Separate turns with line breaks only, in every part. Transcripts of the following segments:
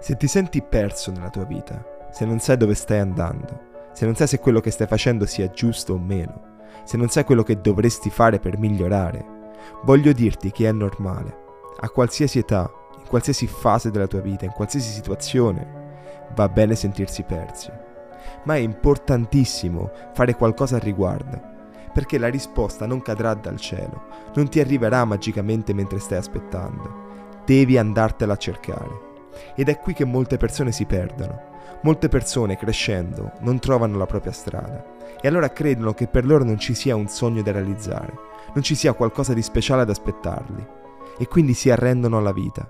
Se ti senti perso nella tua vita, se non sai dove stai andando, se non sai se quello che stai facendo sia giusto o meno, se non sai quello che dovresti fare per migliorare, voglio dirti che è normale. A qualsiasi età, in qualsiasi fase della tua vita, in qualsiasi situazione, va bene sentirsi persi. Ma è importantissimo fare qualcosa al riguardo, perché la risposta non cadrà dal cielo, non ti arriverà magicamente mentre stai aspettando. Devi andartela a cercare. Ed è qui che molte persone si perdono. Molte persone crescendo non trovano la propria strada e allora credono che per loro non ci sia un sogno da realizzare, non ci sia qualcosa di speciale ad aspettarli e quindi si arrendono alla vita.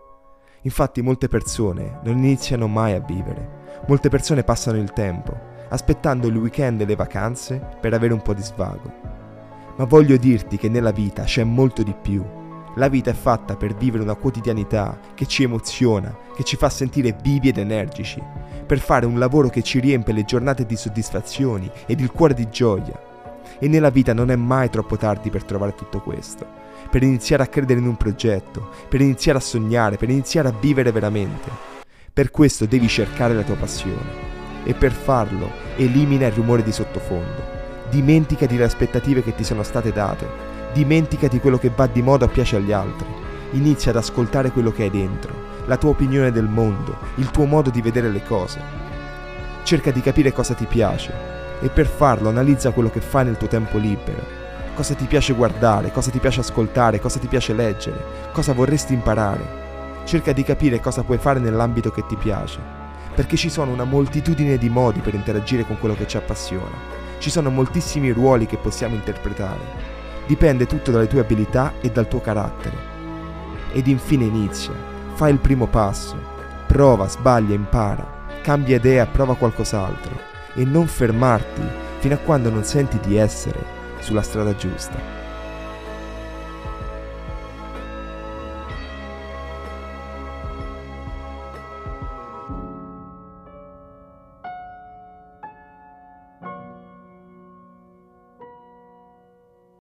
Infatti molte persone non iniziano mai a vivere, molte persone passano il tempo, aspettando il weekend e le vacanze per avere un po' di svago. Ma voglio dirti che nella vita c'è molto di più la vita è fatta per vivere una quotidianità che ci emoziona, che ci fa sentire vivi ed energici, per fare un lavoro che ci riempie le giornate di soddisfazioni ed il cuore di gioia. E nella vita non è mai troppo tardi per trovare tutto questo, per iniziare a credere in un progetto, per iniziare a sognare, per iniziare a vivere veramente. Per questo devi cercare la tua passione e per farlo elimina il rumore di sottofondo. Dimenticati le aspettative che ti sono state date Dimenticati quello che va di moda o piace agli altri. Inizia ad ascoltare quello che hai dentro, la tua opinione del mondo, il tuo modo di vedere le cose. Cerca di capire cosa ti piace e per farlo analizza quello che fai nel tuo tempo libero. Cosa ti piace guardare, cosa ti piace ascoltare, cosa ti piace leggere, cosa vorresti imparare. Cerca di capire cosa puoi fare nell'ambito che ti piace, perché ci sono una moltitudine di modi per interagire con quello che ci appassiona. Ci sono moltissimi ruoli che possiamo interpretare Dipende tutto dalle tue abilità e dal tuo carattere. Ed infine inizia, fai il primo passo, prova, sbaglia, impara, cambia idea, prova qualcos'altro e non fermarti fino a quando non senti di essere sulla strada giusta.